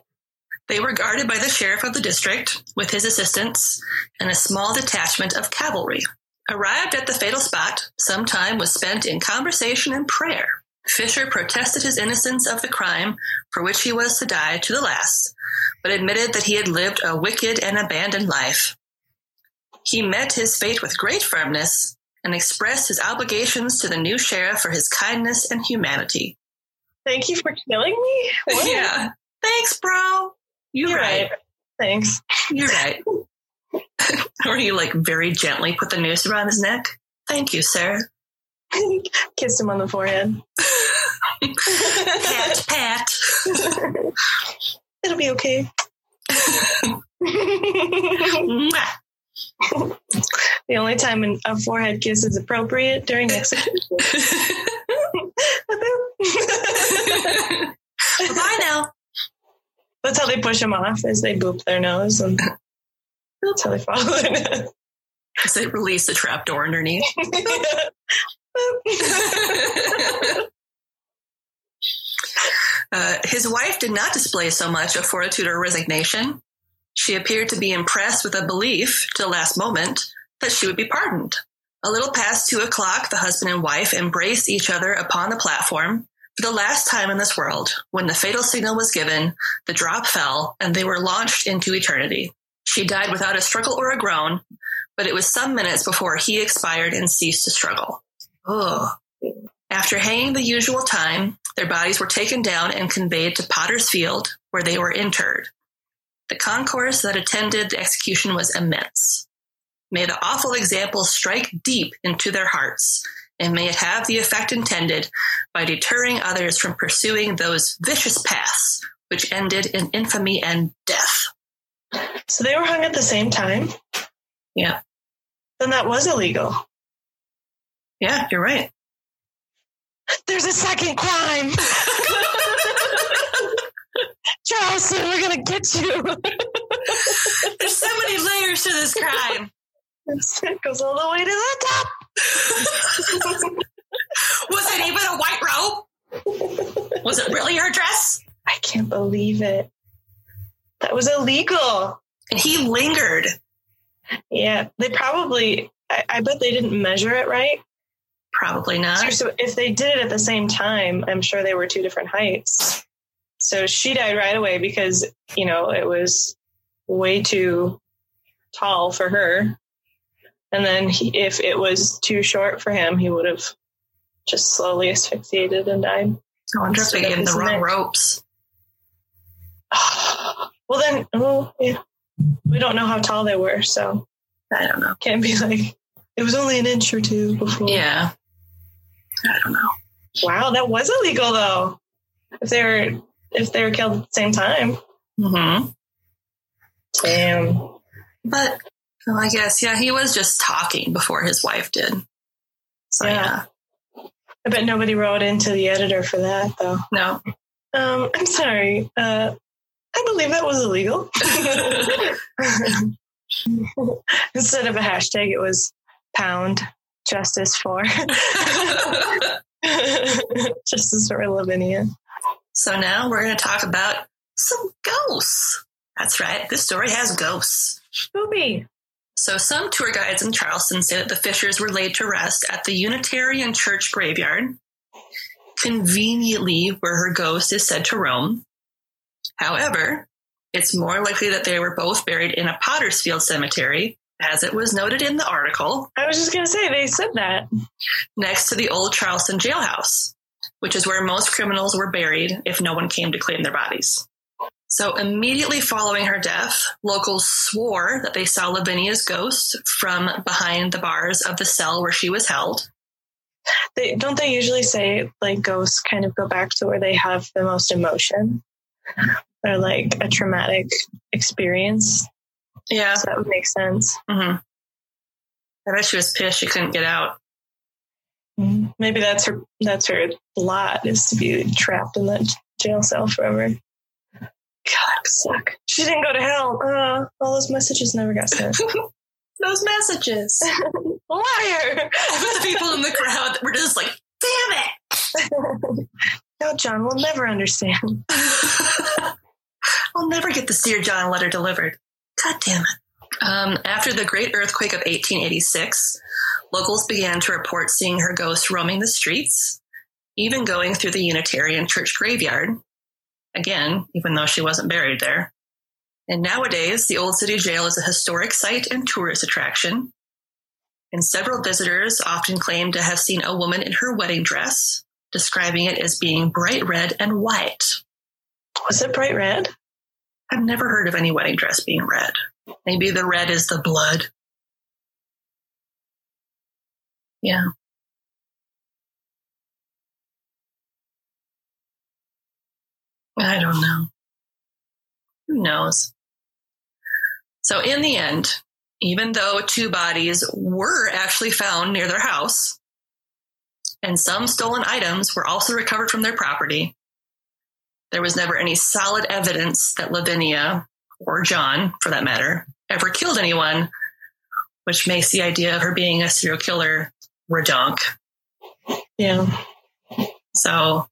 Speaker 1: They were guarded by the sheriff of the district with his assistants and a small detachment of cavalry. Arrived at the fatal spot, some time was spent in conversation and prayer. Fisher protested his innocence of the crime for which he was to die to the last, but admitted that he had lived a wicked and abandoned life. He met his fate with great firmness and expressed his obligations to the new sheriff for his kindness and humanity.
Speaker 2: Thank you for killing me. What?
Speaker 1: Yeah. Thanks, bro. You're,
Speaker 2: You're
Speaker 1: right.
Speaker 2: right. Thanks.
Speaker 1: You're right. or you like very gently put the noose around his neck. Thank you, sir.
Speaker 2: Kissed him on the forehead.
Speaker 1: pat, pat.
Speaker 2: It'll be okay. The only time an- a forehead kiss is appropriate during execution.
Speaker 1: Bye now.
Speaker 2: That's how they push them off, as they boop their nose, and that's how they fall.
Speaker 1: As they release the trapdoor underneath. Uh, his wife did not display so much of fortitude or resignation. She appeared to be impressed with a belief to the last moment that she would be pardoned. A little past two o'clock, the husband and wife embraced each other upon the platform for the last time in this world. When the fatal signal was given, the drop fell and they were launched into eternity. She died without a struggle or a groan, but it was some minutes before he expired and ceased to struggle. Ugh. After hanging the usual time, their bodies were taken down and conveyed to Potter's Field, where they were interred. The concourse that attended the execution was immense. May the awful example strike deep into their hearts, and may it have the effect intended by deterring others from pursuing those vicious paths which ended in infamy and death.
Speaker 2: so they were hung at the same time.
Speaker 1: Yeah.
Speaker 2: Then that was illegal.
Speaker 1: Yeah, you're right.
Speaker 2: There's a second crime. Charleston, we're gonna get you.
Speaker 1: There's so many layers to this crime.
Speaker 2: it goes all the way to the top.
Speaker 1: Was it even a white robe? Was it really her dress?
Speaker 2: I can't believe it. That was illegal.
Speaker 1: And he lingered.
Speaker 2: Yeah, they probably. I, I bet they didn't measure it right.
Speaker 1: Probably not.
Speaker 2: So if they did it at the same time, I'm sure they were two different heights. So she died right away because you know it was way too tall for her. And then he, if it was too short for him, he would have just slowly asphyxiated and died.
Speaker 1: So I wonder if they gave him the wrong
Speaker 2: neck.
Speaker 1: ropes.
Speaker 2: well, then, oh, yeah. we don't know how tall they were, so
Speaker 1: I don't know.
Speaker 2: can't be like it was only an inch or two before.
Speaker 1: Yeah. I don't know.
Speaker 2: Wow, that was illegal though. If they were if they were killed at the same time.
Speaker 1: hmm
Speaker 2: Damn.
Speaker 1: But well, I guess, yeah, he was just talking before his wife did. So,
Speaker 2: Yeah.
Speaker 1: yeah.
Speaker 2: I bet nobody wrote into the editor for that though.
Speaker 1: No.
Speaker 2: Um, I'm sorry. Uh, I believe that was illegal. Instead of a hashtag, it was pound justice for justice for Lavinia.
Speaker 1: So now we're going to talk about some ghosts. That's right. This story has ghosts.
Speaker 2: Spoopy.
Speaker 1: So some tour guides in Charleston say that the Fishers were laid to rest at the Unitarian Church graveyard, conveniently where her ghost is said to roam. However, it's more likely that they were both buried in a Pottersfield cemetery, as it was noted in the article,
Speaker 2: I was just gonna say they said that.
Speaker 1: next to the old Charleston jailhouse, which is where most criminals were buried if no one came to claim their bodies. So immediately following her death, locals swore that they saw Lavinia's ghost from behind the bars of the cell where she was held.
Speaker 2: They don't they usually say like ghosts kind of go back to where they have the most emotion or like a traumatic experience.
Speaker 1: Yeah.
Speaker 2: So that would make sense.
Speaker 1: hmm I bet she was pissed she couldn't get out.
Speaker 2: Maybe that's her that's her lot is to be trapped in that jail cell forever. God, that suck. She didn't go to hell. Uh, all those messages never got sent.
Speaker 1: Those messages.
Speaker 2: Liar!
Speaker 1: the people in the crowd were just like, damn it!"
Speaker 2: no, John will never understand.
Speaker 1: I'll never get the Dear John letter delivered. God damn it. Um, after the great earthquake of 1886, locals began to report seeing her ghost roaming the streets, even going through the Unitarian Church graveyard. Again, even though she wasn't buried there. And nowadays, the Old City Jail is a historic site and tourist attraction. And several visitors often claim to have seen a woman in her wedding dress, describing it as being bright red and white.
Speaker 2: Was it bright red?
Speaker 1: I've never heard of any wedding dress being red. Maybe the red is the blood. Yeah. I don't know. Who knows? So, in the end, even though two bodies were actually found near their house, and some stolen items were also recovered from their property, there was never any solid evidence that Lavinia, or John for that matter, ever killed anyone, which makes the idea of her being a serial killer redonk.
Speaker 2: Yeah.
Speaker 1: So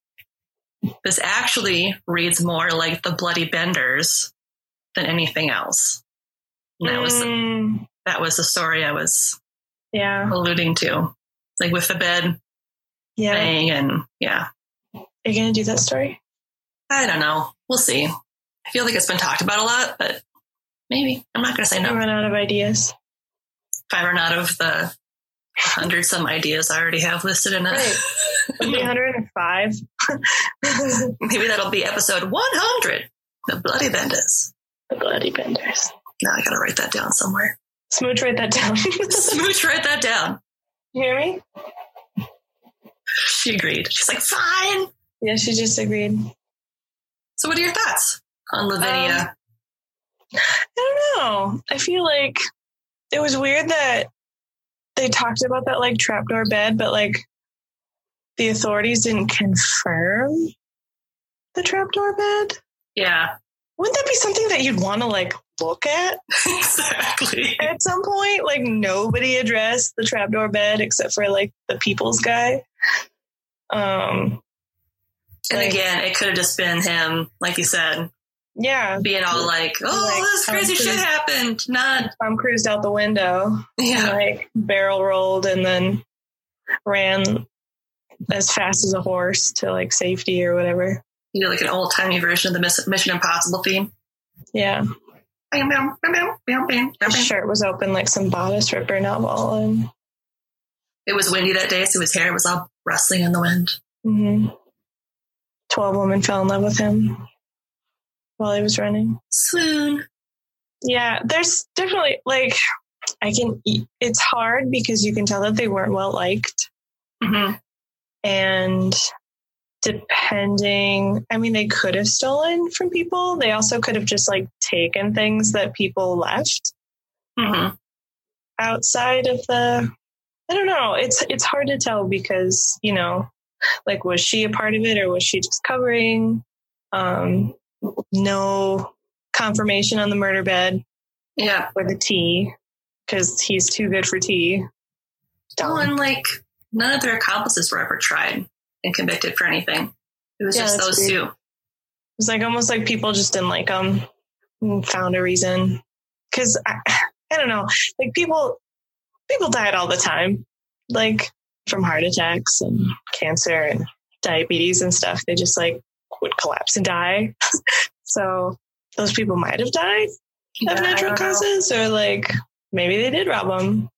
Speaker 1: this actually reads more like the Bloody Benders than anything else. And that was
Speaker 2: Mm,
Speaker 1: that was the story I was
Speaker 2: yeah.
Speaker 1: alluding to, like with the bed
Speaker 2: Yeah.
Speaker 1: thing, and yeah,
Speaker 2: Are you gonna do that story?
Speaker 1: I don't know. We'll see. I feel like it's been talked about a lot, but maybe I'm not going to say no.
Speaker 2: I run out of ideas.
Speaker 1: If I run out of the hundred some ideas I already have listed in it,
Speaker 2: Right. 105.
Speaker 1: maybe that'll be episode 100. The Bloody Benders.
Speaker 2: the bloody benders.
Speaker 1: Now I got to write that down somewhere.
Speaker 2: Smooch, write that down.
Speaker 1: Smooch, write that down.
Speaker 2: you hear me?
Speaker 1: She agreed. She's like, fine.
Speaker 2: Yeah, she just agreed.
Speaker 1: So, what are your thoughts on Lavinia?
Speaker 2: Um, I don't know. I feel like it was weird that they talked about that like trapdoor bed, but like the authorities didn't confirm the trapdoor bed.
Speaker 1: yeah.
Speaker 2: Wouldn't that be something that you'd want to like look at
Speaker 1: exactly.
Speaker 2: at some point. Like nobody addressed the trapdoor bed except for like the Peeples guy. Um,
Speaker 1: And
Speaker 2: like,
Speaker 1: again, it could have just been him, like you said,
Speaker 2: yeah,
Speaker 1: being all like, "Oh,
Speaker 2: Like,
Speaker 1: this crazy
Speaker 2: um,
Speaker 1: shit happened." Not,
Speaker 2: Tom cruised out the window,
Speaker 1: yeah,
Speaker 2: like barrel rolled, and then ran as fast as a horse to like safety or whatever.
Speaker 1: you know, like an old timey version of the Mission Impossible theme.
Speaker 2: Yeah,
Speaker 1: Bam, bam, bam, bam, bam, bam, bam.
Speaker 2: his shirt was open like some bodice ripper novel, and
Speaker 1: It was windy that day, so his hair was all rustling in the wind.
Speaker 2: hmm twelve women fell in love with him while I was running.
Speaker 1: Swoon.
Speaker 2: Yeah, there's definitely like I can. It's hard because you can tell that they weren't well liked,
Speaker 1: hmm
Speaker 2: and depending, I mean, they could have stolen from people. They also could have just like taken things that people left
Speaker 1: hmm
Speaker 2: outside of the. I don't know. It's it's hard to tell because you know, like, was she a part of it or was she just covering? Um, no confirmation on the murder bed.
Speaker 1: Yeah.
Speaker 2: or the tea because he's too good for tea.
Speaker 1: Well, and like none of their accomplices were ever tried and convicted for anything. It was
Speaker 2: Yeah,
Speaker 1: just those
Speaker 2: weird.
Speaker 1: two.
Speaker 2: It's like almost like people just didn't like them and found a reason. Because I, I don't know, like people, people died all the time, like from heart attacks and cancer and diabetes and stuff. They just like would collapse and die. so those people might have died
Speaker 1: Yeah,
Speaker 2: of natural
Speaker 1: don't know.
Speaker 2: causes, or like maybe they did rob them.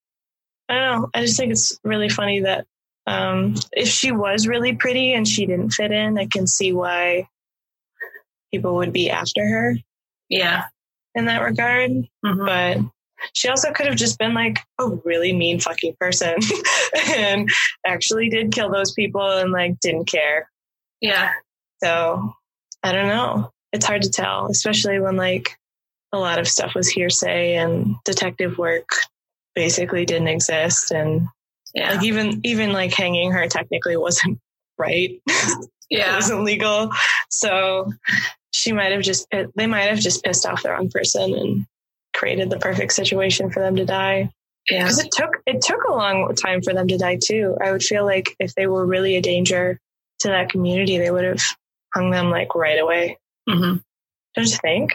Speaker 2: I don't know. I just think it's really funny that um, if she was really pretty and she didn't fit in, I can see why people would be after her
Speaker 1: Yeah.
Speaker 2: in that regard.
Speaker 1: Mhm.
Speaker 2: But she also could have just been like a really mean fucking person and actually did kill those people and like didn't care.
Speaker 1: Yeah.
Speaker 2: So I don't know. It's hard to tell, especially when like a lot of stuff was hearsay and detective work basically didn't exist and
Speaker 1: Yeah.
Speaker 2: like even even like hanging her technically wasn't right.
Speaker 1: Yeah.
Speaker 2: it wasn't legal. So she might have just they might have just pissed off the wrong person and created the perfect situation for them to die.
Speaker 1: Yeah.
Speaker 2: Because it took it took a long time for them to die too. I would feel like if they were really a danger to that community, they would have hung them like right away.
Speaker 1: Mm-hmm.
Speaker 2: Don't you think?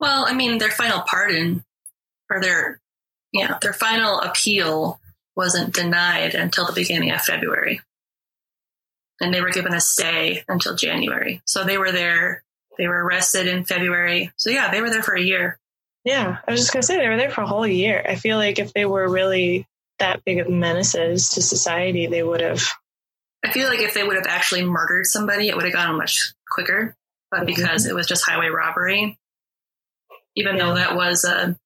Speaker 1: Well, I mean, their final pardon or their, yeah, their final appeal wasn't denied until the beginning of February. And they were given a stay until January. So they were there. They were arrested in February. So yeah, they were there for a year.
Speaker 2: Yeah, I was just gonna say they were there for a whole year. I feel like if they were really that big of menaces to society, they would have.
Speaker 1: I feel like if they would have actually murdered somebody, it would have gone much quicker. But because it was just highway robbery, even though that was a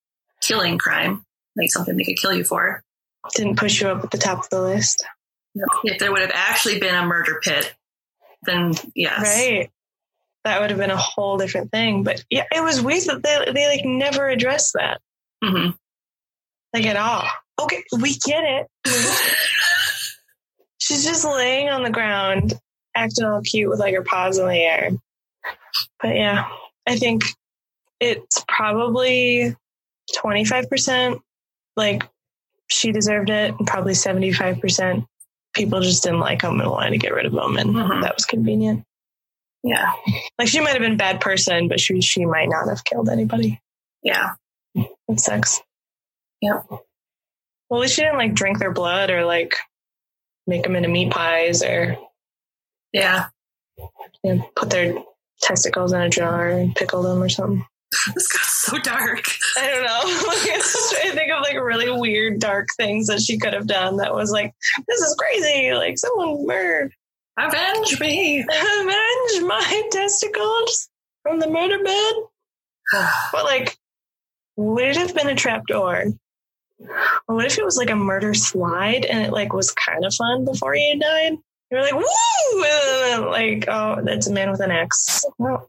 Speaker 1: killing crime, like something they could kill you for,
Speaker 2: Didn't push you up at the top of the list,
Speaker 1: if there would have actually been a murder pit, then yes.
Speaker 2: right? That would have been a whole different thing. But yeah, it was weird that they they like never addressed that
Speaker 1: hmm
Speaker 2: like at all. Okay, we get it. She's just laying on the ground, acting all cute with like her paws in the air. But yeah, I think it's probably 25% like she deserved it, and probably 75% people just didn't like him and wanted to get rid of him, and
Speaker 1: Mhm.
Speaker 2: that was convenient.
Speaker 1: Yeah.
Speaker 2: Like she might have been a bad person, but she she might not have killed anybody.
Speaker 1: Yeah.
Speaker 2: It sucks.
Speaker 1: Yep.
Speaker 2: Well, at least she didn't like drink their blood or like make them into meat pies or
Speaker 1: Yeah.
Speaker 2: you know, put their testicles in a jar and pickle them or something.
Speaker 1: This got so dark.
Speaker 2: I don't know. Like, I think of like really weird, dark things that she could have done that was like, this is crazy. Like someone murdered,
Speaker 1: Avenge me.
Speaker 2: avenge my testicles from the murder bed. But like, would it have been a trap door? Or what if it was like a murder slide and it like was kind of fun before he died? You're like, woo! Like, oh, that's a man with an axe.
Speaker 1: Or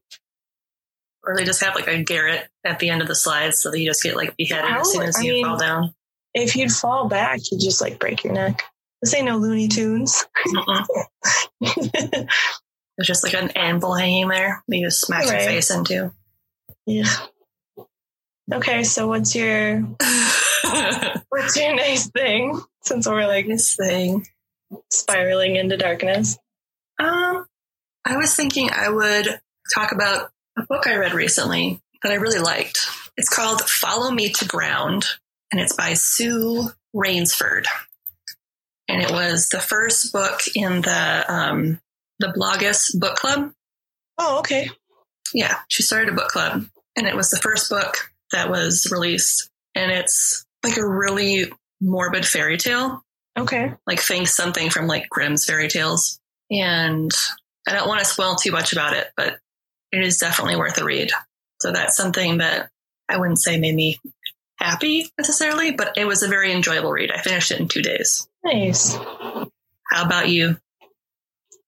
Speaker 1: they just have like a garret at the end of the slide so that you just get like beheaded as soon as
Speaker 2: I
Speaker 1: you
Speaker 2: mean-
Speaker 1: fall down.
Speaker 2: if you'd fall back, you'd just like break your neck. This ain't no Looney Tunes.
Speaker 1: There's just like an anvil hanging there that you just smack your face into.
Speaker 2: yeah. Okay, so what's your what's your nice thing? Since we're like
Speaker 1: this thing.
Speaker 2: spiraling into darkness.
Speaker 1: Um, I was thinking I would talk about a book I read recently that I really liked. It's called Follow Me to Ground, and it's by Sue Rainsford. And it was the first book in the um, the Bloggess book club.
Speaker 2: Oh, okay.
Speaker 1: Yeah, she started a book club, and it was the first book that was released. And it's like a really morbid fairy tale,
Speaker 2: Okay.
Speaker 1: like think something from like Grimm's fairy tales. And I don't want to spoil too much about it, but it is definitely worth a read. So that's something that I wouldn't say made me happy necessarily, but it was a very enjoyable read. I finished it in two days.
Speaker 2: Nice.
Speaker 1: How about you?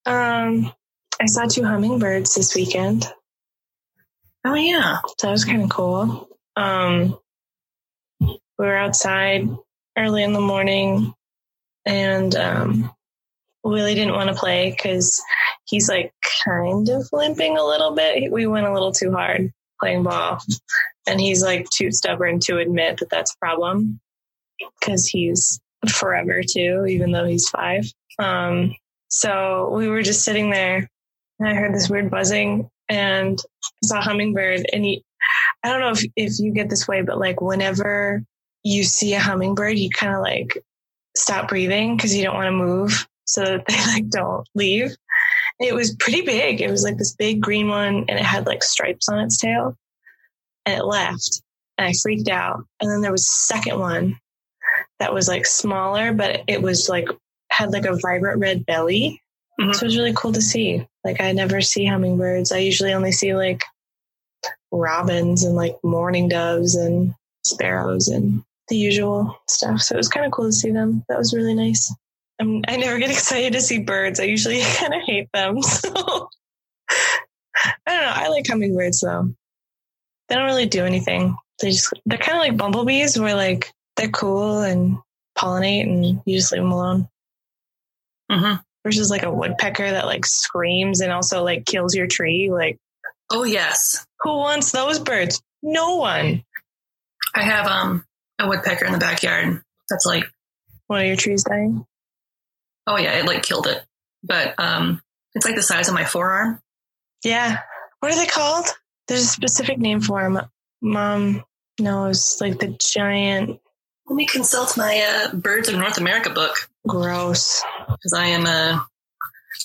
Speaker 2: Um I saw two hummingbirds this weekend.
Speaker 1: Oh yeah.
Speaker 2: So that was kind of cool. Um, we were outside early in the morning, and um, Willie didn't want to play because he's like kind of limping a little bit. We went a little too hard playing ball, and he's like too stubborn to admit that that's a problem because he's forever too, even though he's five. Um, so we were just sitting there, and I heard this weird buzzing and saw a hummingbird, and he I don't know if, if you get this way, but like whenever you see a hummingbird, you kind of like stop breathing because you don't want to move so that they like don't leave. It was pretty big. It was like this big green one and it had like stripes on its tail and it left and I freaked out. And then there was a second one that was like smaller, but it was like had like a vibrant red belly.
Speaker 1: Mhm.
Speaker 2: So it was really cool to see. Like I never see hummingbirds. I usually only see like robins and like mourning doves and sparrows and the usual stuff. So it was kind of cool to see them. That was really nice. I'm, I never get excited to see birds. I usually kind of hate them. So I don't know. I like hummingbirds though. They don't really do anything. They just, they're kind of like bumblebees where like they're cool and pollinate and you just leave them alone
Speaker 1: hmm
Speaker 2: versus like a woodpecker that like screams and also like kills your tree. Like
Speaker 1: Oh yes.
Speaker 2: who wants those birds? No one.
Speaker 1: I have um a woodpecker in the backyard. That's like
Speaker 2: One of your trees dying.
Speaker 1: oh yeah, it like killed it. But um it's like the size of my forearm.
Speaker 2: Yeah. What are they called? There's a specific name for them. Mom knows, like the giant,
Speaker 1: Let me consult my uh, Birds of North America book
Speaker 2: gross.
Speaker 1: because I am a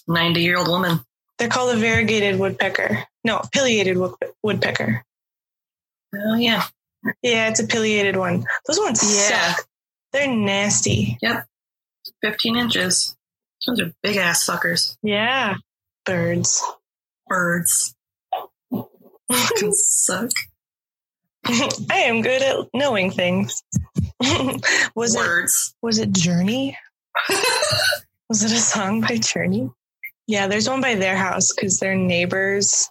Speaker 1: 90 year old woman.
Speaker 2: They're called a variegated woodpecker. No, pileated wood- woodpecker.
Speaker 1: Oh yeah.
Speaker 2: Yeah, it's a pileated one. Those ones
Speaker 1: Yeah.
Speaker 2: suck. They're nasty. Yep.
Speaker 1: 15 inches. Those are big ass fuckers.
Speaker 2: Yeah. Birds.
Speaker 1: Birds. Fucking suck.
Speaker 2: I am good at knowing things. was it
Speaker 1: Words.
Speaker 2: was it Journey? Was it a song by Journey? Yeah, there's one by their house because their neighbors,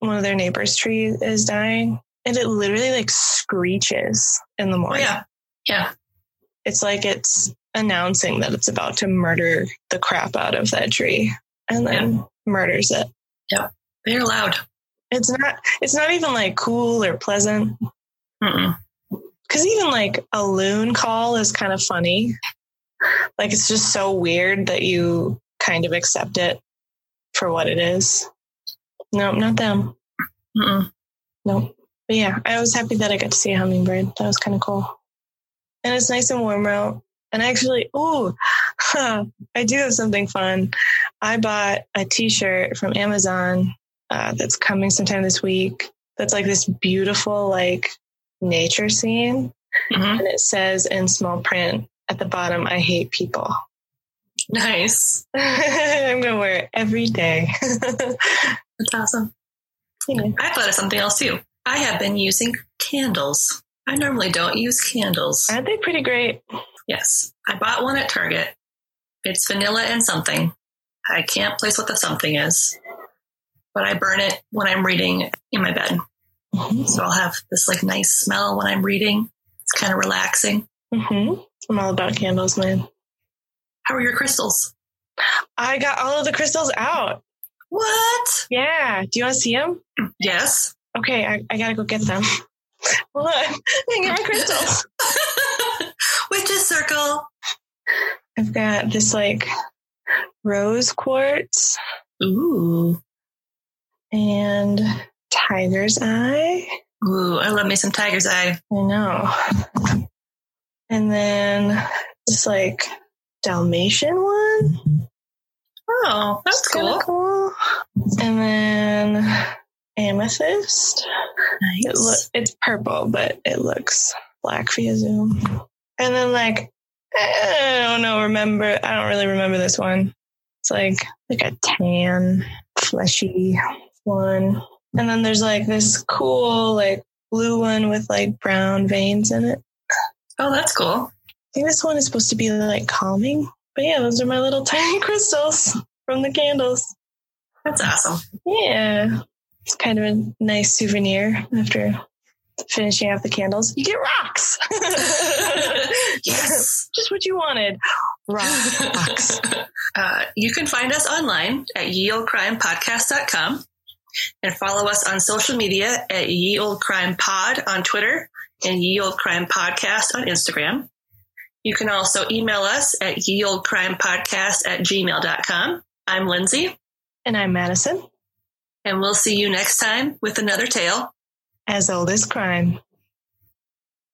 Speaker 2: one of their neighbors' tree is dying, and it literally like screeches in the morning.
Speaker 1: yeah. Yeah.
Speaker 2: It's like it's announcing that it's about to murder the crap out of that tree, and then murders it. Yeah.
Speaker 1: They're loud.
Speaker 2: It's not. It's not even like cool or pleasant.
Speaker 1: Mm-mm.
Speaker 2: Because even like a loon call is kind of funny. Like it's just so weird that you kind of accept it for what it is. No, not them.
Speaker 1: Mm-mm.
Speaker 2: No. But yeah, I was happy that I got to see a hummingbird. That was kind of cool. And it's nice and warm out. And actually, oh, I do have something fun. I bought a t-shirt from Amazon uh, that's coming sometime this week. That's like this beautiful, like nature scene.
Speaker 1: Mhm.
Speaker 2: And it says in small print at the bottom, I hate people.
Speaker 1: Nice.
Speaker 2: I'm going to wear it every day.
Speaker 1: That's awesome.
Speaker 2: You know.
Speaker 1: I thought of something else too. I have been using candles. I normally don't use candles.
Speaker 2: Aren't they pretty great?
Speaker 1: Yes. I bought one at Target. It's vanilla and something. I can't place what the something is, but I burn it when I'm reading in my bed.
Speaker 2: Mm-hmm.
Speaker 1: So I'll have this like nice smell when I'm reading. It's kind of relaxing.
Speaker 2: hmm I'm all about candles, man.
Speaker 1: How are your crystals?
Speaker 2: I got all of the crystals out.
Speaker 1: What?
Speaker 2: Yeah. Do you want to see them?
Speaker 1: Yes.
Speaker 2: Okay, I, I gotta go get them. Hold on. I get my crystals.
Speaker 1: Witch's circle.
Speaker 2: I've got this like rose quartz
Speaker 1: Ooh.
Speaker 2: and tiger's eye.
Speaker 1: Ooh, I love me some tiger's eye.
Speaker 2: I know. And then this like Dalmatian one.
Speaker 1: Oh, that's cool.
Speaker 2: cool. And then amethyst. It
Speaker 1: Nice.
Speaker 2: look it's purple, but it looks black via Zoom. And then like I don't know, remember I don't really remember this one. It's like like a tan, fleshy one. And then there's like this cool like blue one with like brown veins in it.
Speaker 1: oh, that's cool.
Speaker 2: I think this one is supposed to be like calming. But yeah, those are my little tiny crystals from the candles.
Speaker 1: That's awesome.
Speaker 2: Yeah. It's kind of a nice souvenir after finishing off the candles. You get rocks.
Speaker 1: yes.
Speaker 2: Just what you wanted. Rocks.
Speaker 1: Uh, you can find us online at yeoldecrimepodcast.com and follow us on social media at Ye Old Crime Pod on Twitter and Ye Old Crime Podcast on Instagram. You can also email us at yeoldecrimepodcast at gmail.com. I'm Lindsay,
Speaker 2: And I'm Madison.
Speaker 1: And we'll see you next time with another tale.
Speaker 2: As old as crime.